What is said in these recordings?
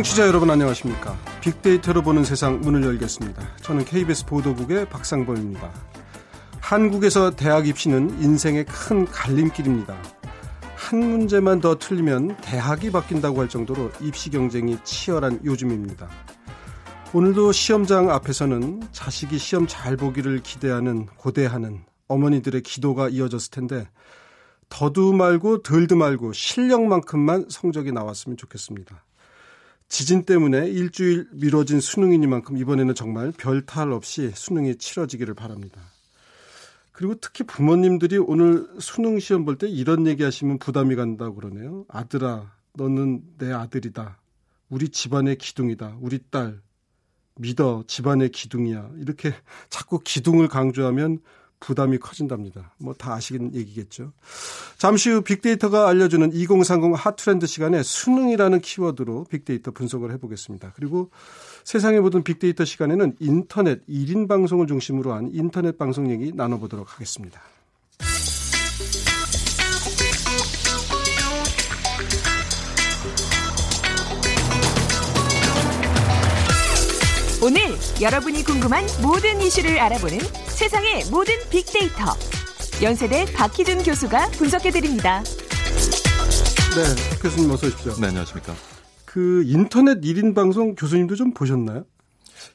청취자 여러분 안녕하십니까? 빅데이터로 보는 세상 문을 열겠습니다. 저는 KBS 보도국의 박상범입니다. 한국에서 대학 입시는 인생의 큰 갈림길입니다. 한 문제만 더 틀리면 대학이 바뀐다고 할 정도로 입시 경쟁이 치열한 요즘입니다. 오늘도 시험장 앞에서는 자식이 시험 잘 보기를 기대하는 고대하는 어머니들의 기도가 이어졌을 텐데 더도 말고 덜도 말고 실력만큼만 성적이 나왔으면 좋겠습니다. 지진 때문에 일주일 미뤄진 수능이니만큼 이번에는 정말 별 탈 없이 수능이 치러지기를 바랍니다. 그리고 특히 부모님들이 오늘 수능 시험 볼 때 이런 얘기 하시면 부담이 간다고 그러네요. 아들아, 너는 내 아들이다. 우리 집안의 기둥이다. 우리 딸. 믿어. 집안의 기둥이야. 이렇게 자꾸 기둥을 강조하면 부담이 커진답니다. 뭐 다 아시는 얘기겠죠. 잠시 후 빅데이터가 알려주는 2030 핫트렌드 시간에 수능이라는 키워드로 빅데이터 분석을 해보겠습니다. 그리고 세상의 모든 빅데이터 시간에는 인터넷 1인 방송을 중심으로 한 인터넷 방송 얘기 나눠보도록 하겠습니다. 여러분이 궁금한 모든 이슈를 알아보는 세상의 모든 빅데이터. 연세대 박희준 교수가 분석해드립니다. 네, 교수님 어서 오십시오. 네, 안녕하십니까. 그 인터넷 1인 방송 교수님도 좀 보셨나요?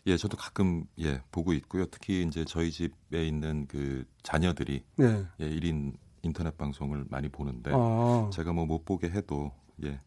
예, 저도 가끔 예 보고 있고요. 특히 이제 저희 집에 있는 그 자녀들이 네. 예 1인 인터넷 방송을 많이 보는데 아. 제가 뭐 못 보게 해도 예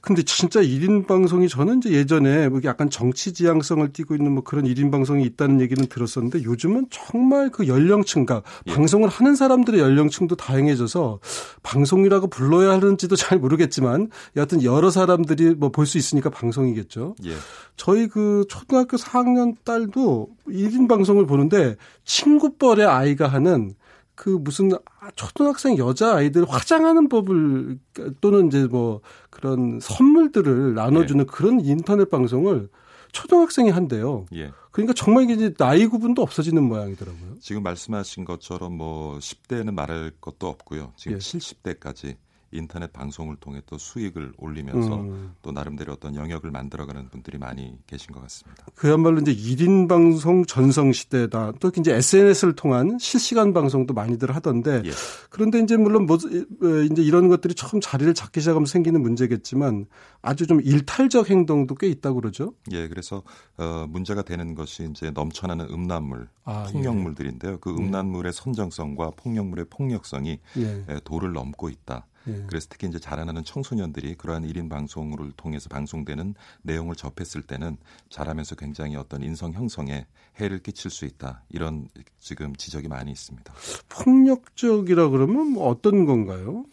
근데 진짜 1인 방송이 저는 이제 예전에 뭐 약간 정치 지향성을 띠고 있는 뭐 그런 1인 방송이 있다는 얘기는 들었었는데 요즘은 정말 그 연령층, 과 그러니까 예. 방송을 하는 사람들의 연령층도 다양해져서 방송이라고 불러야 하는지도 잘 모르겠지만 여하튼 여러 사람들이 뭐 볼 수 있으니까 방송이겠죠. 예. 저희 그 초등학교 4학년 딸도 1인 방송을 보는데 친구뻘의 아이가 하는 그 무슨 초등학생 여자 아이들 화장하는 법을 또는 이제 뭐 그런 선물들을 나눠주는 예. 그런 인터넷 방송을 초등학생이 한대요. 예. 그러니까 정말 이제 나이 구분도 없어지는 모양이더라고요. 지금 말씀하신 것처럼 뭐 10대는 말할 것도 없고요. 지금 예. 70대까지 인터넷 방송을 통해 또 수익을 올리면서 음. 또 나름대로 어떤 영역을 만들어가는 분들이 많이 계신 것 같습니다. 그야말로 이제 1인 방송 전성 시대다. 또 이제 SNS를 통한 실시간 방송도 많이들 하던데 예. 그런데 이제 물론 뭐 이제 이런 것들이 처음 자리를 잡기 시작하면 생기는 문제겠지만 아주 좀 일탈적 행동도 꽤 있다고 그러죠. 예, 그래서 어 문제가 되는 것이 이제 넘쳐나는 음란물, 아, 예. 폭력물들인데요. 그 예. 음란물의 선정성과 폭력물의 폭력성이 예. 도를 넘고 있다. 예. 그래서 특히 이제 자라나는 청소년들이 그러한 1인 방송을 통해서 방송되는 내용을 접했을 때는 자라면서 굉장히 어떤 인성 형성에 해를 끼칠 수 있다. 이런 지금 지적이 많이 있습니다. 폭력적이라 그러면 뭐 어떤 건가요?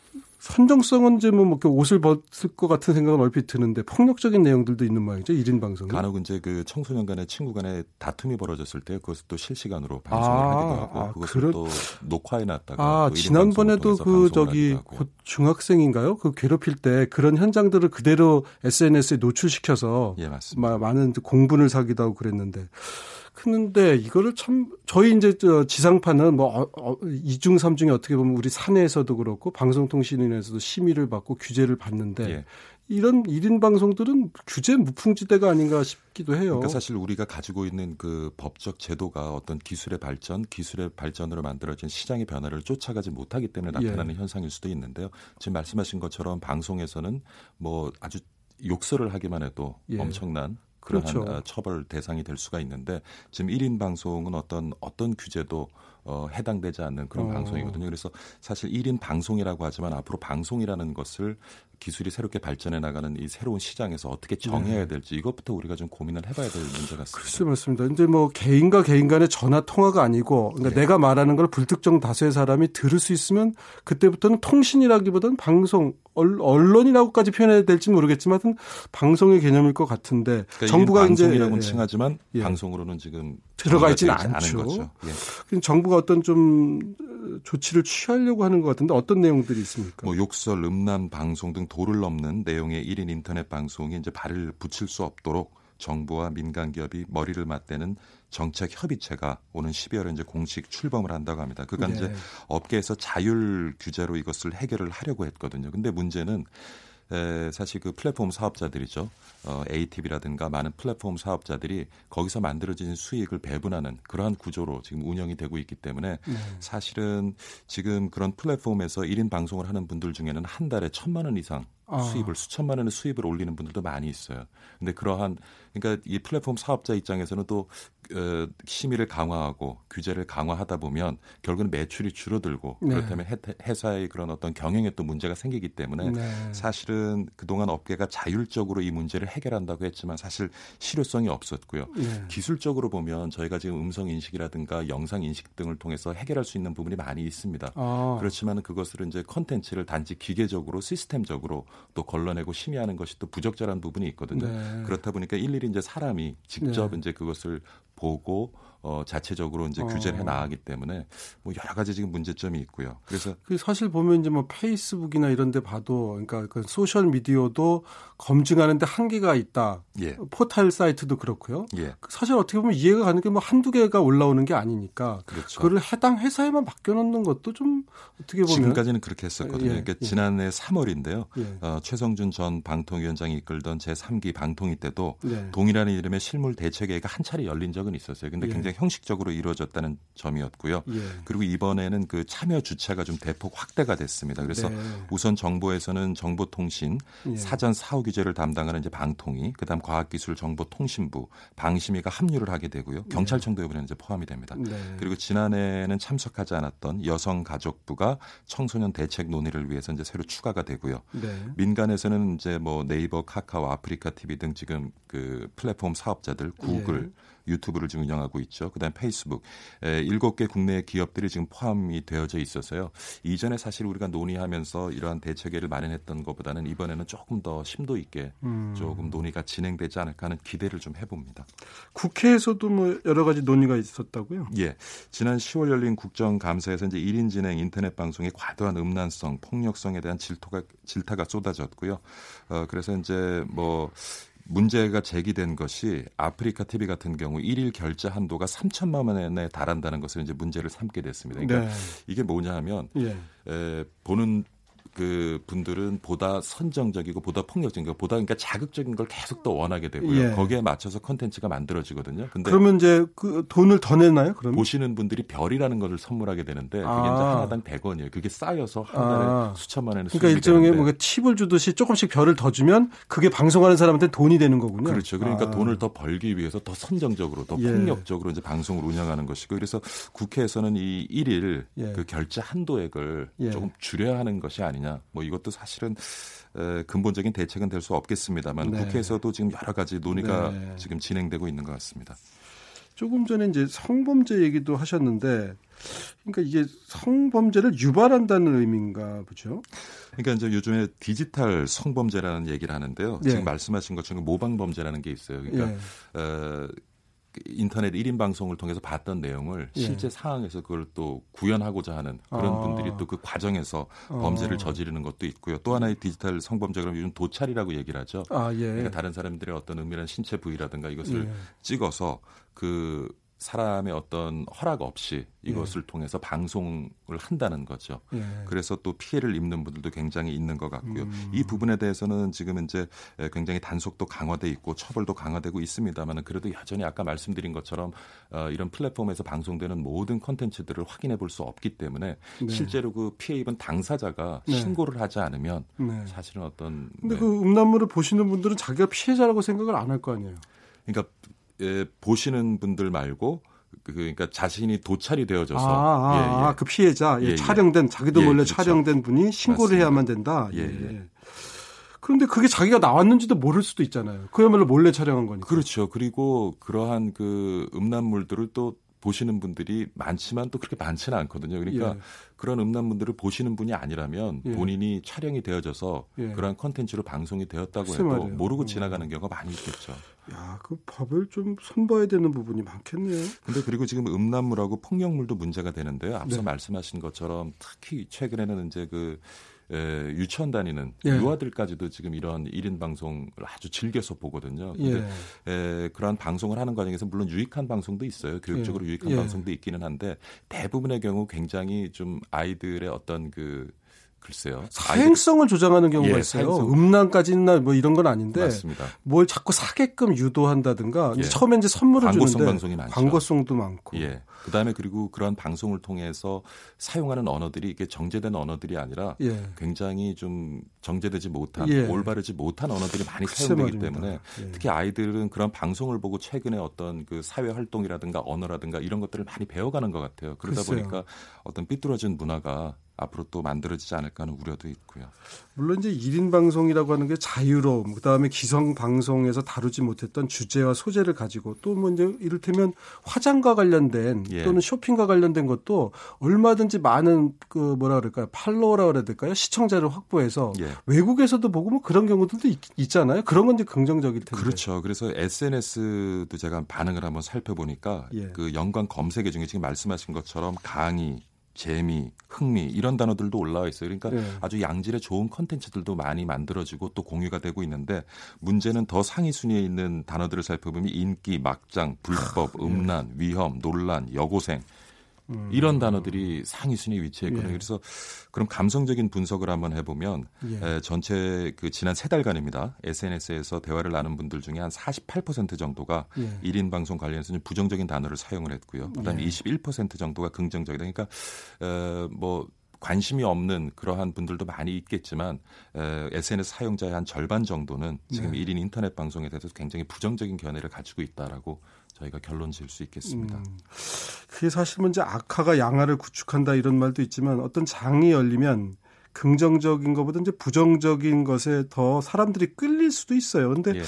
선정성은 이제 뭐, 뭐 옷을 벗을 것 같은 생각은 얼핏 드는데 폭력적인 내용들도 있는 모양이죠. 1인 방송. 간혹 이제 그 청소년 간의 친구 간의 다툼이 벌어졌을 때 그것을 또 실시간으로 방송을 아, 하기도 하고 아, 그것을 그런... 또 녹화해 놨다가 아, 지난번에도 그 저기 곧 중학생인가요? 그 괴롭힐 때 그런 현장들을 그대로 SNS에 노출시켜서 예, 맞습니다. 많은 공분을 사기도 하고 그랬는데 그런데 이거를 참 저희 이제 저 지상파는 뭐 어, 어, 이중 삼중에 어떻게 보면 우리 사내에서도 그렇고 방송통신위원회에서도 심의를 받고 규제를 받는데 예. 이런 1인 방송들은 규제 무풍지대가 아닌가 싶기도 해요. 그러니까 사실 우리가 가지고 있는 그 법적 제도가 어떤 기술의 발전, 기술의 발전으로 만들어진 시장의 변화를 쫓아가지 못하기 때문에 나타나는 예. 현상일 수도 있는데요. 지금 말씀하신 것처럼 방송에서는 뭐 아주 욕설을 하기만 해도 예. 엄청난 그러한 그렇죠. 어, 처벌 대상이 될 수가 있는데 지금 1인 방송은 어떤 어떤 규제도 어, 해당되지 않는 그런 어. 방송이거든요. 그래서 사실 1인 방송이라고 하지만 앞으로 방송이라는 것을 기술이 새롭게 발전해 나가는 이 새로운 시장에서 어떻게 정해야 네. 될지 이것부터 우리가 좀 고민을 해봐야 될 문제 같습니다. 글쎄 맞습니다. 이제 뭐 개인과 개인 간의 전화 통화가 아니고 그러니까 네. 내가 말하는 걸 불특정 다수의 사람이 들을 수 있으면 그때부터는 통신이라기보다는 방송 언론이라고까지 표현해야 될지 모르겠지만 방송의 개념일 것 같은데 그러니까 정부가 이제 방송이라고는 예. 칭하지만 예. 방송으로는 지금 들어가 있지는 않죠. 거죠. 예. 정부가 어떤 좀 조치를 취하려고 하는 것 같은데 어떤 내용들이 있습니까? 뭐 욕설, 음란 방송 등 도를 넘는 내용의 1인 인터넷 방송이 이제 발을 붙일 수 없도록 정부와 민간 기업이 머리를 맞대는 정책 협의체가 오는 12월에 이제 공식 출범을 한다고 합니다. 그러니까 네. 이제 업계에서 자율 규제로 이것을 해결을 하려고 했거든요. 근데 문제는 에, 사실 그 플랫폼 사업자들이죠. 어, ATV라든가 많은 플랫폼 사업자들이 거기서 만들어진 수익을 배분하는 그러한 구조로 지금 운영이 되고 있기 때문에 네. 사실은 지금 그런 플랫폼에서 1인 방송을 하는 분들 중에는 한 달에 천만 원 이상 아. 수입을 수천만 원의 수입을 올리는 분들도 많이 있어요. 근데 그러한 그러니까 이 플랫폼 사업자 입장에서는 또 어, 심의를 강화하고 규제를 강화하다 보면 결국은 매출이 줄어들고 네. 그렇다면 회사의 그런 어떤 경영에 또 문제가 생기기 때문에 네. 사실은 그동안 업계가 자율적으로 이 문제를 해결한다고 했지만 사실 실효성이 없었고요. 네. 기술적으로 보면 저희가 지금 음성 인식이라든가 영상 인식 등을 통해서 해결할 수 있는 부분이 많이 있습니다. 아. 그렇지만 그것을 이제 컨텐츠를 단지 기계적으로 시스템적으로 또 걸러내고 심의하는 것이 또 부적절한 부분이 있거든요. 네. 그렇다 보니까 일일이 이제 사람이 직접 네. 이제 그것을 보고 어, 자체적으로 이제 어. 규제를 해 나가기 때문에 뭐 여러 가지 지금 문제점이 있고요. 그래서 그 사실 보면 이제 뭐 페이스북이나 이런 데 봐도 그러니까 그 소셜 미디어도 검증하는데 한계가 있다. 예. 포탈 사이트도 그렇고요. 예. 사실 어떻게 보면 이해가 가는 게 뭐 한두 개가 올라오는 게 아니니까 그렇죠. 그거를 해당 회사에만 맡겨 놓는 것도 좀 어떻게 보면 지금까지는 그렇게 했었거든요. 예. 그러니까 예. 지난해 3월인데요. 예. 어, 최성준 전 방통위원장이 이끌던 제3기 방통위 때도 네. 동일한 이름의 실물 대책회의가 한 차례 열린 적은 있었어요. 근데 예. 굉장히 형식적으로 이루어졌다는 점이었고요. 예. 그리고 이번에는 그 참여 주체가 좀 대폭 확대가 됐습니다. 그래서 네. 우선 정부에서는 정보통신 예. 사전 사후 규제를 담당하는 이제 방통위, 그다음 과학기술정보통신부, 방심위가 합류를 하게 되고요. 네. 경찰청도 이번에 이제 포함이 됩니다. 네. 그리고 지난해에는 참석하지 않았던 여성가족부가 청소년 대책 논의를 위해서 이제 새로 추가가 되고요. 네. 민간에서는 이제 뭐 네이버, 카카오, 아프리카 TV 등 지금 그 플랫폼 사업자들, 구글, 예. 유튜브를 지금 운영하고 있죠. 그다음 페이스북 일곱 개 국내 기업들이 지금 포함이 되어져 있어서요. 이전에 사실 우리가 논의하면서 이러한 대책회를 마련했던 것보다는 이번에는 조금 더 심도 있게 음. 조금 논의가 진행되지 않을까 하는 기대를 좀 해봅니다. 국회에서도 뭐 여러 가지 논의가 있었다고요? 예. 지난 10월 열린 국정감사에서 이제 1인 진행 인터넷 방송의 과도한 음란성, 폭력성에 대한 질토가 질타가 쏟아졌고요. 어, 그래서 이제 뭐 문제가 제기된 것이 아프리카 TV 같은 경우 일일 결제 한도가 3천만 원에 달한다는 것을 이제 문제를 삼게 됐습니다. 그러니까 네. 이게 뭐냐 하면 예. 에, 보는 그 분들은 보다 선정적이고 보다 폭력적인 거 보다 그러니까 자극적인 걸 계속 더 원하게 되고요. 예. 거기에 맞춰서 컨텐츠가 만들어지거든요. 근데 그러면 이제 그 돈을 더 내나요? 그러면 보시는 분들이 별이라는 것을 선물하게 되는데 그게 아. 이제 하나당 100원이에요. 그게 쌓여서 한 달에 아. 수천만 원의 그러니까 일종의 뭐 팁을 주듯이 조금씩 별을 더 주면 그게 방송하는 사람한테 돈이 되는 거군요. 그렇죠. 그러니까 아. 돈을 더 벌기 위해서 더 선정적으로 더 예. 폭력적으로 이제 방송을 운영하는 것이고 그래서 국회에서는 이 1일 예. 그 결제 한도액을 예. 조금 줄여야 하는 것이 아니냐 아니냐. 뭐 이것도 사실은 에, 근본적인 대책은 될 수 없겠습니다만 네. 국회에서도 지금 여러 가지 논의가 네. 지금 진행되고 있는 것 같습니다. 조금 전에 이제 성범죄 얘기도 하셨는데 그러니까 이게 성범죄를 유발한다는 의미인가 보죠. 그러니까 이제 요즘에 디지털 성범죄라는 얘기를 하는데요. 네. 지금 말씀하신 것처럼 모방 범죄라는 게 있어요. 그러니까 네. 어, 인터넷 1인 방송을 통해서 봤던 내용을 예. 실제 상황에서 그걸 또 구현하고자 하는 그런 아. 분들이 또 그 과정에서 어. 범죄를 저지르는 것도 있고요. 또 하나의 디지털 성범죄가 요즘 도찰이라고 얘기를 하죠. 아, 예. 그러니까 다른 사람들의 어떤 은밀한 신체 부위라든가 이것을 예. 찍어서 그 사람의 어떤 허락 없이 이것을 예. 통해서 방송을 한다는 거죠. 예. 그래서 또 피해를 입는 분들도 굉장히 있는 것 같고요. 음. 이 부분에 대해서는 지금 이제 굉장히 단속도 강화돼 있고 처벌도 강화되고 있습니다만 그래도 여전히 아까 말씀드린 것처럼 어, 이런 플랫폼에서 방송되는 모든 컨텐츠들을 확인해 볼 수 없기 때문에 네. 실제로 그 피해 입은 당사자가 네. 신고를 하지 않으면 네. 사실은 어떤 근데 네. 그 음란물을 보시는 분들은 자기가 피해자라고 생각을 안 할 거 아니에요. 그러니까 예, 보시는 분들 말고 그, 그러니까 자신이 도찰이 되어져서 아, 아, 예, 예. 아, 그 피해자 예, 예. 촬영된 자기도 몰래 그렇죠. 촬영된 분이 신고를 맞습니다. 해야만 된다. 예. 그런데 그게 자기가 나왔는지도 모를 수도 있잖아요. 그야말로 몰래 촬영한 거니까. 그렇죠. 그리고 그러한 그 음란물들을 또 보시는 분들이 많지만 또 그렇게 많지는 않거든요. 그러니까 예. 그런 음란물들을 보시는 분이 아니라면 예. 본인이 촬영이 되어져서 예. 그러한 컨텐츠로 방송이 되었다고 해도 말이에요. 모르고 음. 지나가는 경우가 많이 있겠죠. 야, 그 법을 좀 손봐야 되는 부분이 많겠네요. 근데 그리고 지금 음란물하고 폭력물도 문제가 되는데요. 앞서 네. 말씀하신 것처럼 특히 최근에는 이제 그 에, 유치원 다니는 예. 유아들까지도 지금 이런 1인 방송을 아주 즐겨서 보거든요. 근데 예. 에, 그러한 방송을 하는 과정에서 물론 유익한 방송도 있어요. 교육적으로 예. 유익한 예. 방송도 있기는 한데 대부분의 경우 굉장히 좀 아이들의 어떤 그 글쎄요. 사행성을 조장하는 경우가 예, 있어요. 사행성. 음란까지는 뭐 이런 건 아닌데 맞습니다. 뭘 자꾸 사게끔 유도한다든가 예. 처음에 이제 선물을 광고성 주는데 방송이 많죠. 광고성도 많고. 예. 그다음에 그리고 그런 방송을 통해서 사용하는 언어들이 이게 정제된 언어들이 아니라 예. 굉장히 좀 정제되지 못한 예. 올바르지 못한 언어들이 많이 사용되기 말입니다. 때문에 예. 특히 아이들은 그런 방송을 보고 최근에 어떤 그 사회 활동이라든가 언어라든가 이런 것들을 많이 배워가는 것 같아요. 그러다 글쎄요. 보니까 어떤 삐뚤어진 문화가 앞으로 또 만들어지지 않을까 하는 우려도 있고요. 물론 이제 1인 방송이라고 하는 게 자유로움, 그다음에 기성 방송에서 다루지 못했던 주제와 소재를 가지고 또 뭐 이제 이를테면 화장과 관련된 예. 또는 쇼핑과 관련된 것도 얼마든지 많은 그 뭐라 그럴까요? 팔로워라 그래야 될까요? 시청자를 확보해서 예. 외국에서도 보고 뭐 그런 경우들도 있, 잖아요 그런 건 이제 긍정적일 텐데. 그렇죠. 그래서 SNS도 제가 반응을 한번 살펴보니까 예. 그 연관 검색어 중에 지금 말씀하신 것처럼 강의 재미, 흥미 이런 단어들도 올라와 있어요. 그러니까 네. 아주 양질의 좋은 컨텐츠들도 많이 만들어지고 또 공유가 되고 있는데 문제는 더 상위 순위에 있는 단어들을 살펴보면 인기, 막장, 불법, 음란, 위험, 논란, 여고생 음. 이런 단어들이 상위 순위 위치해 있거든요. 예. 그래서 그럼 감성적인 분석을 한번 해보면 예. 에, 전체 그 지난 세 달간입니다. SNS에서 대화를 나눈 분들 중에 한 48% 정도가 예. 1인 방송 관련해서 부정적인 단어를 사용을 했고요. 그다음에 예. 21% 정도가 긍정적이다. 그러니까 에, 뭐 관심이 없는 그러한 분들도 많이 있겠지만 에, SNS 사용자의 한 절반 정도는 지금 네. 1인 인터넷 방송에 대해서 굉장히 부정적인 견해를 가지고 있다라고 저희가 결론 지을 수 있겠습니다. 음, 그게 사실 문제 악화가 양화를 구축한다 이런 말도 있지만 어떤 장이 열리면 긍정적인 것보다 이제 부정적인 것에 더 사람들이 끌릴 수도 있어요. 근데 예.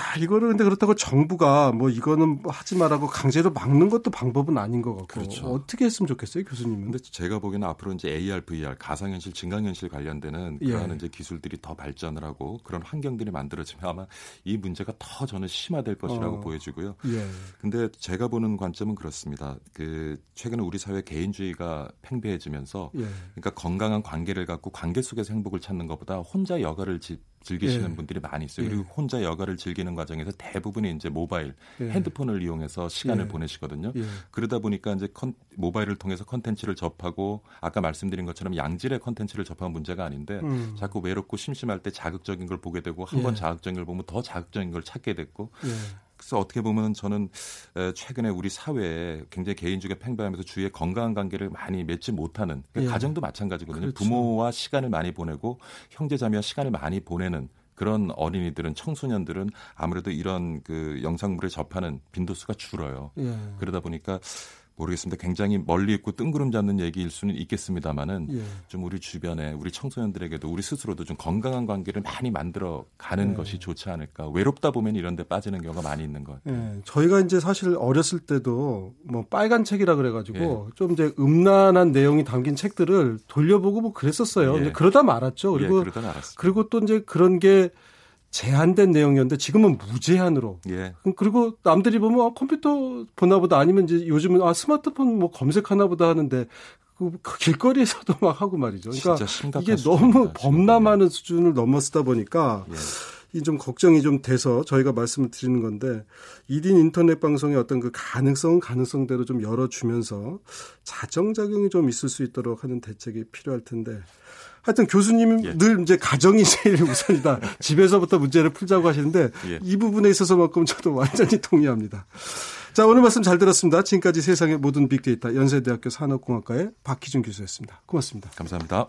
야, 이거를 근데 그렇다고 정부가 뭐 이거는 뭐 하지 말라고 강제로 막는 것도 방법은 아닌 것 같고 그렇죠. 어떻게 했으면 좋겠어요, 교수님은? 근데 제가 보기에는 앞으로 이제 AR, VR, 가상현실, 증강현실 관련되는 그런 예. 이제 기술들이 더 발전을 하고 그런 환경들이 만들어지면 아마 이 문제가 더 저는 심화될 것이라고 어. 보여지고요. 예. 근데 제가 보는 관점은 그렇습니다. 그 최근에 우리 사회 개인주의가 팽배해지면서 예. 그러니까 건강한 관계를 갖고 관계 속에서 행복을 찾는 것보다 혼자 여가를 즐기시는 예. 분들이 많이 있어요. 그리고 예. 혼자 여가를 즐기는 과정에서 대부분이 이제 모바일, 예. 핸드폰을 이용해서 시간을 예. 보내시거든요. 예. 그러다 보니까 이제 컨, 모바일을 통해서 컨텐츠를 접하고 아까 말씀드린 것처럼 양질의 컨텐츠를 접하는 문제가 아닌데 음. 자꾸 외롭고 심심할 때 자극적인 걸 보게 되고 한번 예. 자극적인 걸 보면 더 자극적인 걸 찾게 됐고 그래서 어떻게 보면 저는 최근에 우리 사회에 굉장히 개인주의가 팽배하면서 주위의 건강한 관계를 많이 맺지 못하는 예. 가정도 마찬가지거든요. 그렇죠. 부모와 시간을 많이 보내고 형제자매와 시간을 많이 보내는 그런 어린이들은 청소년들은 아무래도 이런 그 영상물에 접하는 빈도수가 줄어요. 예. 그러다 보니까 모르겠습니다. 굉장히 멀리 있고 뜬구름 잡는 얘기일 수는 있겠습니다만은 예. 좀 우리 주변에 우리 청소년들에게도 우리 스스로도 좀 건강한 관계를 많이 만들어 가는 예. 것이 좋지 않을까. 외롭다 보면 이런 데 빠지는 경우가 많이 있는 것 같아요. 예. 저희가 이제 사실 어렸을 때도 뭐 빨간 책이라 그래 가지고 예. 좀 이제 음란한 내용이 담긴 책들을 돌려보고 뭐 그랬었어요. 예. 그러다 말았죠. 그리고 예, 그러다 그리고 또 이제 그런 게 제한된 내용이었는데 지금은 무제한으로. 예. 그리고 남들이 보면 아, 컴퓨터 보나 보다 아니면 이제 요즘은 아 스마트폰 뭐 검색하나 보다 하는데 그, 그 길거리에서도 막 하고 말이죠. 그러니까 이게 너무 범람하는 수준을 넘어서다 보니까 예. 이좀 걱정이 좀 돼서 저희가 말씀을 드리는 건데 1인 인터넷 방송의 어떤 그 가능성은 가능성대로 좀 열어주면서 자정작용이 좀 있을 수 있도록 하는 대책이 필요할 텐데 하여튼 교수님은 예. 늘 이제 가정이 제일 우선이다. 집에서부터 문제를 풀자고 하시는데 예. 이 부분에 있어서만큼 저도 완전히 동의합니다. 자, 오늘 말씀 잘 들었습니다. 지금까지 세상의 모든 빅데이터 연세대학교 산업공학과의 박희준 교수였습니다. 고맙습니다. 감사합니다.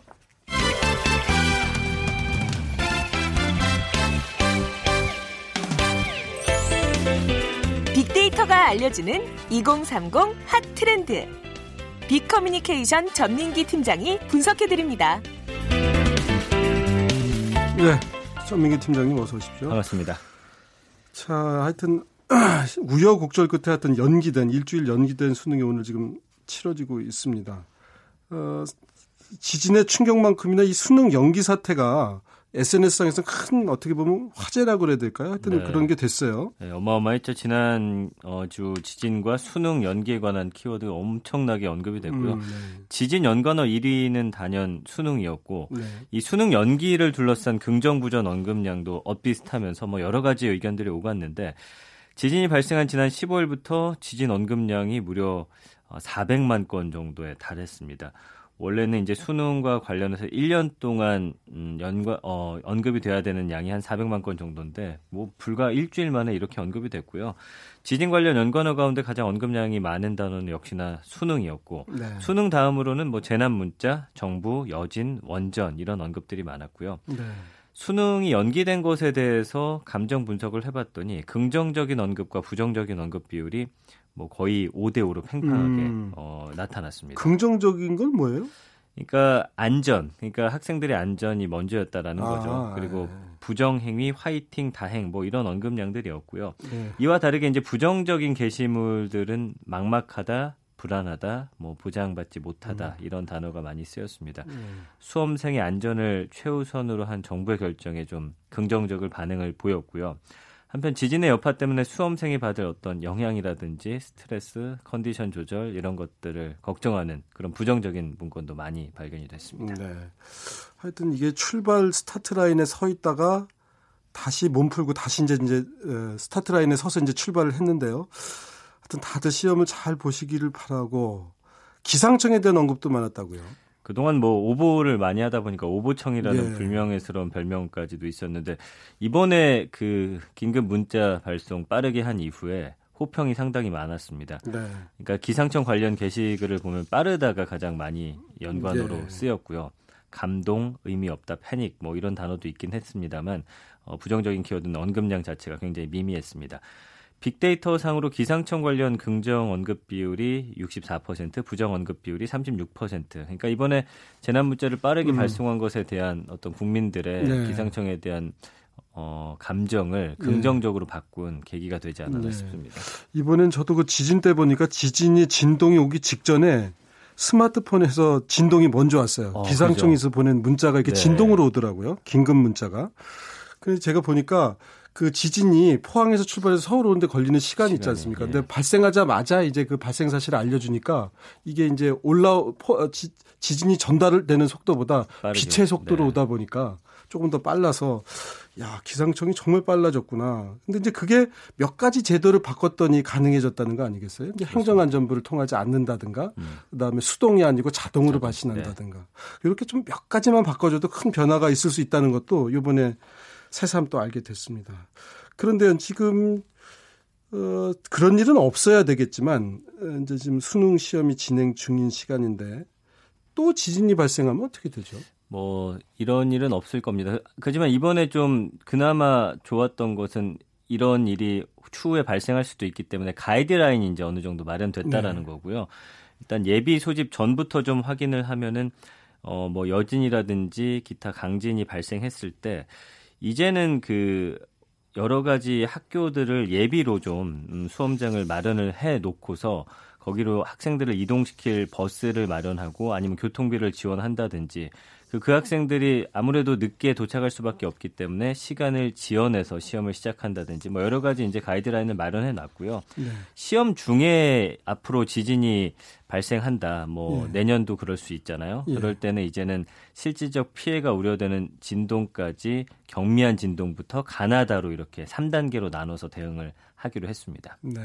빅데이터가 알려주는 2030 핫 트렌드. 빅커뮤니케이션 전민기 팀장이 분석해드립니다. 네. 전민기 팀장님 어서 오십시오. 반갑습니다. 자, 하여튼 우여곡절 끝에 하여튼 연기된 일주일 연기된 수능이 오늘 지금 치러지고 있습니다. 어, 지진의 충격만큼이나 이 수능 연기 사태가 SNS상에서 큰 어떻게 보면 화제라고 그래야 될까요? 하여튼 네. 그런 게 됐어요. 네, 어마어마했죠. 지난 어, 주 지진과 수능 연기에 관한 키워드 엄청나게 언급이 됐고요. 음, 네. 지진 연관어 1위는 단연 수능이었고 네. 이 수능 연기를 둘러싼 긍정부전 언급량도 엇비슷하면서 뭐 여러 가지 의견들이 오갔는데 지진이 발생한 지난 15일부터 지진 언급량이 무려 400만 건 정도에 달했습니다. 원래는 이제 수능과 관련해서 1년 동안 음, 연관 어, 언급이 돼야 되는 양이 한 400만 건 정도인데 뭐 불과 일주일 만에 이렇게 언급이 됐고요. 지진 관련 연관어 가운데 가장 언급량이 많은 단어는 역시나 수능이었고 네. 수능 다음으로는 뭐 재난 문자, 정부, 여진, 원전 이런 언급들이 많았고요. 네. 수능이 연기된 것에 대해서 감정 분석을 해봤더니 긍정적인 언급과 부정적인 언급 비율이 뭐 거의 5대 5로 팽팽하게 음. 어, 나타났습니다. 긍정적인 건 뭐예요? 그러니까 안전, 그러니까 학생들의 안전이 먼저였다라는 아, 거죠. 그리고 네. 부정행위, 화이팅, 다행 뭐 이런 언급량들이었고요. 네. 이와 다르게 이제 부정적인 게시물들은 막막하다, 불안하다, 뭐 보장받지 못하다 음. 이런 단어가 많이 쓰였습니다. 음. 수험생의 안전을 최우선으로 한 정부의 결정에 좀 긍정적인 반응을 보였고요. 한편 지진의 여파 때문에 수험생이 받을 어떤 영향이라든지 스트레스, 컨디션 조절 이런 것들을 걱정하는 그런 부정적인 문건도 많이 발견이 됐습니다. 네. 하여튼 이게 출발 스타트 라인에 서 있다가 다시 몸 풀고 다시 이제 이제 어, 스타트 라인에 서서 이제 출발을 했는데요. 하여튼 다들 시험을 잘 보시기를 바라고 기상청에 대한 언급도 많았다고요. 그동안 뭐 오보를 많이 하다 보니까 오보청이라는 예. 불명예스러운 별명까지도 있었는데 이번에 그 긴급 문자 발송 빠르게 한 이후에 호평이 상당히 많았습니다. 네. 그러니까 기상청 관련 게시글을 보면 빠르다가 가장 많이 연관어로 예. 쓰였고요. 감동, 의미 없다, 패닉 뭐 이런 단어도 있긴 했습니다만 어, 부정적인 키워드는 언급량 자체가 굉장히 미미했습니다. 빅데이터 상으로 기상청 관련 긍정 언급 비율이 64%, 부정 언급 비율이 36%. 그러니까 이번에 재난 문자를 빠르게 음. 발송한 것에 대한 어떤 국민들의 네. 기상청에 대한 어, 감정을 네. 긍정적으로 네. 바꾼 계기가 되지 않았나 네. 싶습니다. 이번엔 저도 그 지진 때 보니까 지진이 진동이 오기 직전에 스마트폰에서 진동이 먼저 왔어요. 어, 기상청에서 그죠. 보낸 문자가 이렇게 네. 진동으로 오더라고요. 긴급 문자가. 그래서 제가 보니까 그 지진이 포항에서 출발해서 서울 오는데 걸리는 시간이, 있지 않습니까? 예. 근데 발생하자마자 이제 그 발생 사실을 알려주니까 이게 이제 올라 포, 어, 지, 지진이 전달되는 속도보다. 빛의 속도로 네. 오다 보니까 조금 더 빨라서 야 기상청이 정말 빨라졌구나. 근데 이제 그게 몇 가지 제도를 바꿨더니 가능해졌다는 거 아니겠어요? 이제 행정안전부를 통하지 않는다든가, 음. 그다음에 수동이 아니고 자동으로 발신한다든가 네. 이렇게 좀 몇 가지만 바꿔줘도 큰 변화가 있을 수 있다는 것도 이번에 새삼 또 알게 됐습니다. 그런데 지금 어, 그런 일은 없어야 되겠지만 어, 이제 지금 수능 시험이 진행 중인 시간인데 또 지진이 발생하면 어떻게 되죠? 뭐 이런 일은 없을 겁니다. 하지만 이번에 좀 그나마 좋았던 것은 이런 일이 추후에 발생할 수도 있기 때문에 가이드라인이 이제 어느 정도 마련됐다라는 네. 거고요. 일단 예비 소집 전부터 좀 확인을 하면은 어 뭐 여진이라든지 기타 강진이 발생했을 때 이제는 그 여러 가지 학교들을 예비로 좀 음, 수험장을 마련을 해 놓고서 거기로 학생들을 이동시킬 버스를 마련하고 아니면 교통비를 지원한다든지 그, 그 학생들이 아무래도 늦게 도착할 수밖에 없기 때문에 시간을 지연해서 시험을 시작한다든지 뭐 여러 가지 이제 가이드라인을 마련해 놨고요. 네. 시험 중에 앞으로 지진이 발생한다. 뭐 예. 내년도 그럴 수 있잖아요. 예. 그럴 때는 이제는 실질적 피해가 우려되는 진동까지 경미한 진동부터 가나다로 이렇게 3단계로 나눠서 대응을 하기로 했습니다. 네.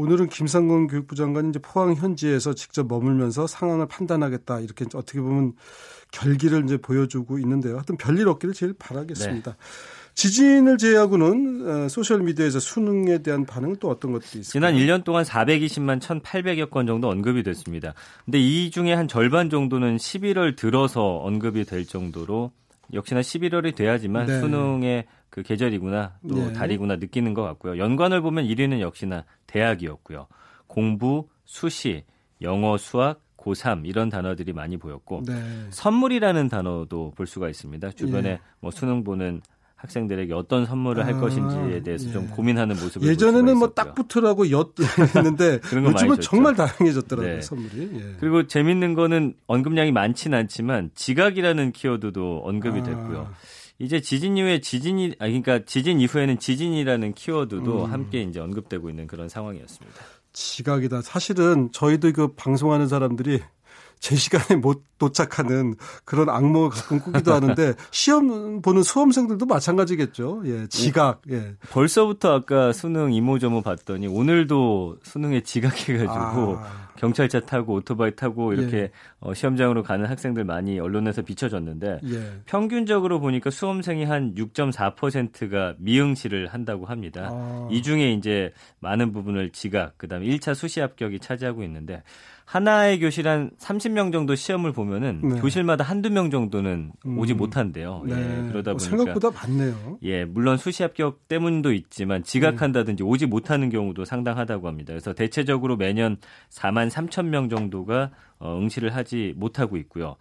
오늘은 김상곤 교육부 장관이 이제 포항 현지에서 직접 머물면서 상황을 판단하겠다 이렇게 어떻게 보면 결기를 이제 보여주고 있는데요. 하여튼 별일 없기를 제일 바라겠습니다. 네. 지진을 제외하고는 어, 소셜 미디어에서 수능에 대한 반응은 또 어떤 것들이 있습니까 지난 1년 동안 420만 1,800여 건 정도 언급이 됐습니다. 근데 이 중에 한 절반 정도는 11월 들어서 언급이 될 정도로 역시나 11월이 돼야지만 네. 수능의 그 계절이구나 또 네. 달이구나 느끼는 것 같고요. 연관을 보면 1위는 역시나 대학이었고요. 공부, 수시, 영어, 수학, 고3 이런 단어들이 많이 보였고 네. 선물이라는 단어도 볼 수가 있습니다. 주변에 예. 뭐 수능 보는 학생들에게 어떤 선물을 할 아, 것인지에 대해서 예. 좀 고민하는 모습을 예전에는 뭐 딱 붙으라고 엿 했는데 요즘은 정말 다양해졌더라고요 네. 선물이. 예. 그리고 재밌는 거는 언급량이 많지는 않지만 지각이라는 키워드도 언급이 아. 됐고요. 이제 지진 이후에 지진이 아 그러니까 지진 이후에는 지진이라는 키워드도 음. 함께 이제 언급되고 있는 그런 상황이었습니다. 지각이다. 사실은 저희도 그 방송하는 사람들이 제 시간에 못 도착하는 그런 악몽을 가끔 꾸기도 하는데 시험 보는 수험생들도 마찬가지겠죠. 예, 지각. 예. 벌써부터 아까 수능 이모저모 봤더니 오늘도 수능에 지각해가지고 아. 경찰차 타고 오토바이 타고 이렇게 예. 어, 시험장으로 가는 학생들 많이 언론에서 비춰졌는데 예. 평균적으로 보니까 수험생이 한 6.4%가 미응시를 한다고 합니다. 아. 이 중에 이제 많은 부분을 지각, 그다음에 1차 수시 합격이 차지하고 있는데 하나의 교실 한 30명 정도 시험을 보면은 네. 교실마다 한두 명 정도는 음. 오지 못한대요. 예, 네. 예, 그러다 어, 보니까 생각보다 많네요. 예, 물론 수시 합격 때문도 있지만 지각한다든지 네. 오지 못하는 경우도 상당하다고 합니다. 그래서 대체적으로 매년 4만 3천 명 정도가 어, 응시를 하지 못하고 있고요.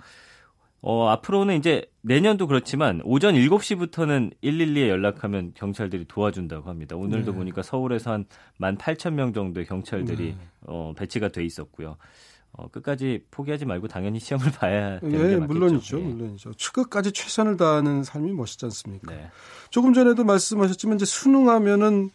어, 앞으로는 이제 내년도 그렇지만 오전 7시부터는 112에 연락하면 경찰들이 도와준다고 합니다. 오늘도 네. 보니까 서울에서 한 18,000명 정도의 경찰들이 네. 어, 배치가 돼 있었고요. 어, 끝까지 포기하지 말고 당연히 시험을 봐야 되는 네, 게 맞겠죠. 물론이죠. 네. 물론이죠. 끝까지 최선을 다하는 삶이 멋있지 않습니까? 네. 조금 전에도 말씀하셨지만 이제 수능하면은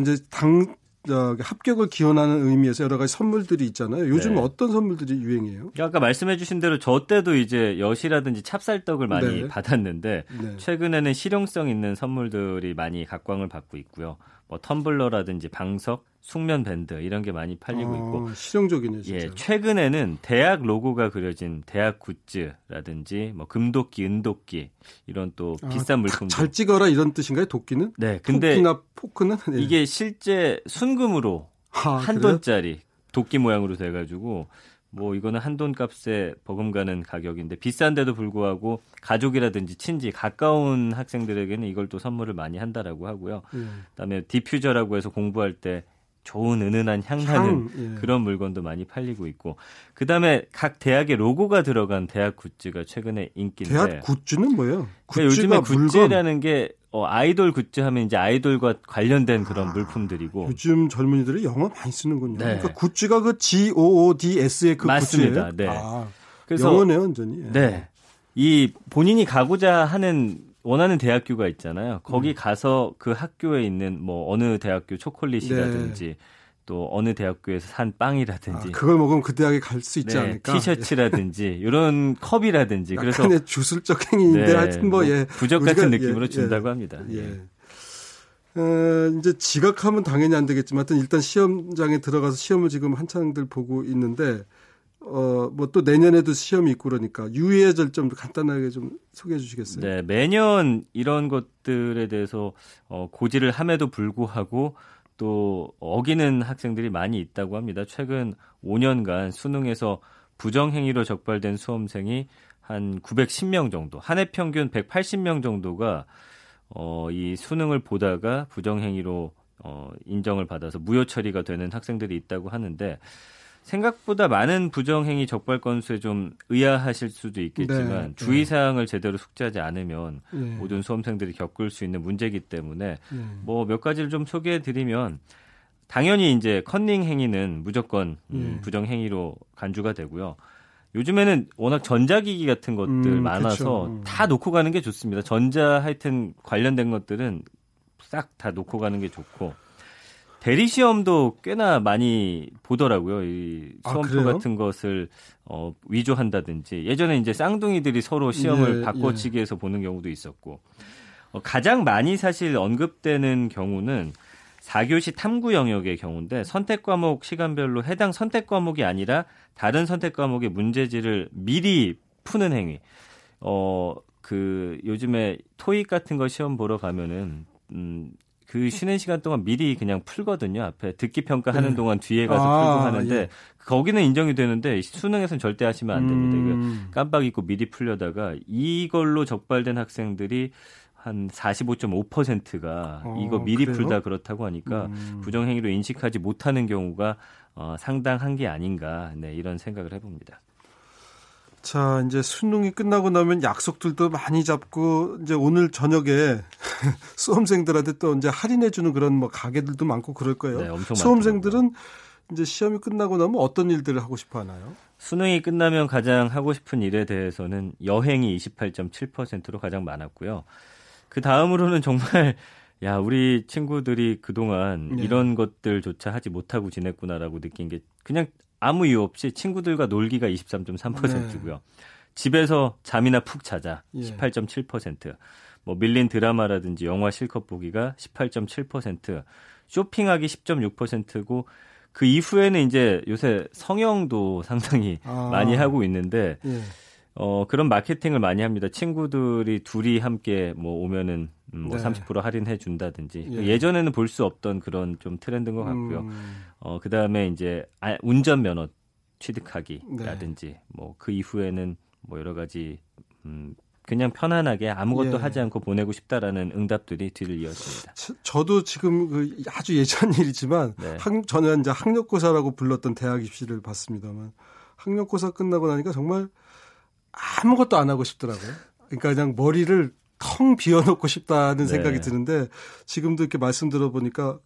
이제 당 합격을 기원하는 의미에서 여러 가지 선물들이 있잖아요. 요즘 네. 어떤 선물들이 유행이에요? 아까 말씀해주신 대로 저 때도 이제 엿이라든지 찹쌀떡을 많이 네. 받았는데 네. 최근에는 실용성 있는 선물들이 많이 각광을 받고 있고요. 뭐 텀블러라든지 방석, 숙면 밴드 이런 게 많이 팔리고 어, 있고 실용적이네 진짜. 예, 최근에는 대학 로고가 그려진 대학 굿즈라든지 뭐 금도끼, 은도끼 이런 또 아, 비싼 물품들 잘 찍어라 이런 뜻인가요? 도끼는? 네, 근데 도끼나 포크는 네. 이게 실제 순금으로 아, 한 돈짜리 도끼 모양으로 돼가지고 뭐 이거는 한돈 값에 버금가는 가격인데 비싼데도 불구하고 가족이라든지 친지 가까운 학생들에게는 이걸 또 선물을 많이 한다라고 하고요. 음. 그다음에 디퓨저라고 해서 공부할 때 좋은 은은한 향 나는 향, 예. 그런 물건도 많이 팔리고 있고 그다음에 각 대학의 로고가 들어간 대학 굿즈가 최근에 인기인데 대학 굿즈는 뭐예요? 그러니까 요즘에 굿즈라는 게 어, 아이돌 굿즈 하면 이제 아이돌과 관련된 그런 아, 물품들이고 요즘 젊은이들이 영어 많이 쓰는군요. 네. 그러니까 굿즈가 그 G O O D S의 그 맞습니다. 굿즈예요? 네. 아, 그래서 영어네요, 완전히. 예. 네. 이 본인이 가고자 하는 원하는 대학교가 있잖아요. 거기 음. 가서 그 학교에 있는 뭐 어느 대학교 초콜릿이라든지 네. 또 어느 대학교에서 산 빵이라든지 아, 그걸 먹으면 그 대학에 갈 수 있지 네, 않을까? 티셔츠라든지 이런 컵이라든지 그래서 주술적 행위인데 네, 하여튼 뭐, 예. 부적 같은 느낌으로 예, 준다고 예, 합니다. 예. 예. 어, 이제 지각하면 당연히 안 되겠지만 하여튼 일단 시험장에 들어가서 시험을 지금 한창들 보고 있는데 어, 뭐 또 내년에도 시험이 있고 그러니까 유의의 절점 간단하게 좀 소개해 주시겠어요? 네, 매년 이런 것들에 대해서 어, 고지를 함에도 불구하고 또 어기는 학생들이 많이 있다고 합니다. 최근 5년간 수능에서 부정행위로 적발된 수험생이 한 910명 정도, 한 해 평균 180명 정도가 어, 이 수능을 보다가 부정행위로 어, 인정을 받아서 무효 처리가 되는 학생들이 있다고 하는데 생각보다 많은 부정행위 적발 건수에 좀 의아하실 수도 있겠지만 네, 네. 주의사항을 네. 제대로 숙지하지 않으면 네. 모든 수험생들이 겪을 수 있는 문제이기 때문에 네. 뭐몇 가지를 좀 소개해 드리면 당연히 이제 컨닝 행위는 무조건 음, 네. 부정행위로 간주가 되고요. 요즘에는 워낙 전자기기 같은 것들 음, 많아서 음. 다 놓고 가는 게 좋습니다. 전자 하여튼 관련된 것들은 싹 다 놓고 가는 게 좋고 대리 시험도 꽤나 많이 보더라고요. 이 아, 시험표 아, 같은 것을 어, 위조한다든지 예전에 이제 쌍둥이들이 서로 시험을 예, 바꿔치기해서 예. 보는 경우도 있었고 어, 가장 많이 사실 언급되는 경우는 4교시 탐구 영역의 경우인데 선택 과목 시간별로 해당 선택 과목이 아니라 다른 선택 과목의 문제지를 미리 푸는 행위. 어, 그 요즘에 토익 같은 거 시험 보러 가면은 음, 그 쉬는 시간 동안 미리 그냥 풀거든요. 앞에 듣기 평가하는 네. 동안 뒤에 가서 아, 풀고 하는데 예. 거기는 인정이 되는데 수능에서는 절대 하시면 안 됩니다. 음. 깜빡 잊고 미리 풀려다가 이걸로 적발된 학생들이 한 45.5%가 어, 이거 미리 그래요? 풀다 그렇다고 하니까 음. 부정행위로 인식하지 못하는 경우가 어, 상당한 게 아닌가 네, 이런 생각을 해봅니다. 자, 이제 수능이 끝나고 나면 약속들도 많이 잡고 이제 오늘 저녁에 수험생들한테 또 이제 할인해 주는 그런 뭐 가게들도 많고 그럴 거예요. 네, 엄청 수험생들은 이제 시험이 끝나고 나면 어떤 일들을 하고 싶어 하나요? 수능이 끝나면 가장 하고 싶은 일에 대해서는 여행이 28.7%로 가장 많았고요. 그 다음으로는 정말 야, 우리 친구들이 그동안 네. 이런 것들조차 하지 못하고 지냈구나라고 느낀 게 그냥 아무 이유 없이 친구들과 놀기가 23.3%고요. 네. 집에서 잠이나 푹 자자 18.7%. 예. 뭐 밀린 드라마라든지 영화 실컷 보기가 18.7%. 쇼핑하기 10.6%고 그 이후에는 이제 요새 성형도 상당히 아. 많이 하고 있는데 예. 어, 그런 마케팅을 많이 합니다. 친구들이 둘이 함께 뭐 오면은 음, 뭐 네. 30% 할인해 준다든지 예. 전에는 볼 수 없던 그런 좀 트렌드인 것 같고요. 음. 어, 그 다음에 이제 아, 운전 면허 취득하기라든지 네. 뭐그 이후에는 뭐 여러 가지 음, 그냥 편안하게 아무것도 예. 하지 않고 보내고 싶다라는 응답들이 뒤를 이었습니다. 저도 지금 그 아주 예전 일이지만 네. 학, 저는 이제 학력고사라고 불렀던 대학 입시를 봤습니다만 학력고사 끝나고 나니까 정말 아무것도 안 하고 싶더라고요. 그러니까 그냥 머리를 텅 비워놓고 싶다는 네. 생각이 드는데 지금도 이렇게 말씀 들어보니까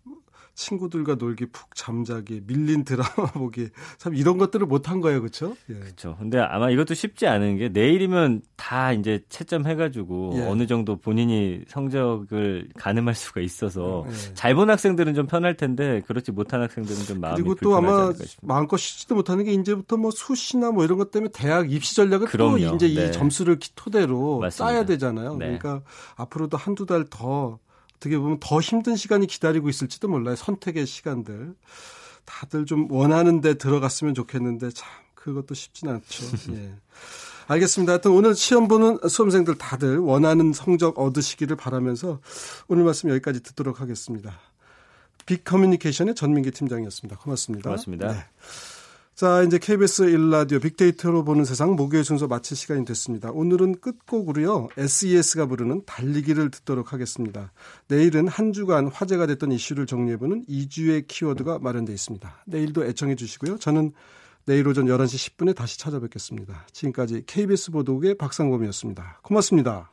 친구들과 놀기, 푹 잠자기, 밀린 드라마 보기 참 이런 것들을 못한 거예요, 그렇죠? 예. 그렇죠. 근데 아마 이것도 쉽지 않은 게 내일이면 다 이제 채점 해가지고 예. 어느 정도 본인이 성적을 가늠할 수가 있어서 예. 잘본 학생들은 좀 편할 텐데 그렇지 못한 학생들은 좀 마음이 그리고 또 아마 마음껏 쉬지도 못하는 게 이제부터 뭐 수시나 뭐 이런 것 때문에 대학 입시 전략을 그럼요. 또 이제 네. 이 점수를 토대로 맞습니다. 쌓아야 되잖아요. 네. 그러니까 앞으로도 한두 달 더 어떻게 보면 더 힘든 시간이 기다리고 있을지도 몰라요. 선택의 시간들. 다들 좀 원하는 데 들어갔으면 좋겠는데 참 그것도 쉽진 않죠. 예. 알겠습니다. 하여튼 오늘 시험 보는 수험생들 다들 원하는 성적 얻으시기를 바라면서 오늘 말씀 여기까지 듣도록 하겠습니다. 빅 커뮤니케이션의 전민기 팀장이었습니다. 고맙습니다. 고맙습니다. 네. 자, 이제 KBS 1라디오 빅데이터로 보는 세상 목요일 순서 마칠 시간이 됐습니다. 오늘은 끝곡으로요. SES가 부르는 달리기를 듣도록 하겠습니다. 내일은 한 주간 화제가 됐던 이슈를 정리해보는 2주의 키워드가 마련되어 있습니다. 내일도 애청해 주시고요. 저는 내일 오전 11시 10분에 다시 찾아뵙겠습니다. 지금까지 KBS 보도국의 박상범이었습니다. 고맙습니다.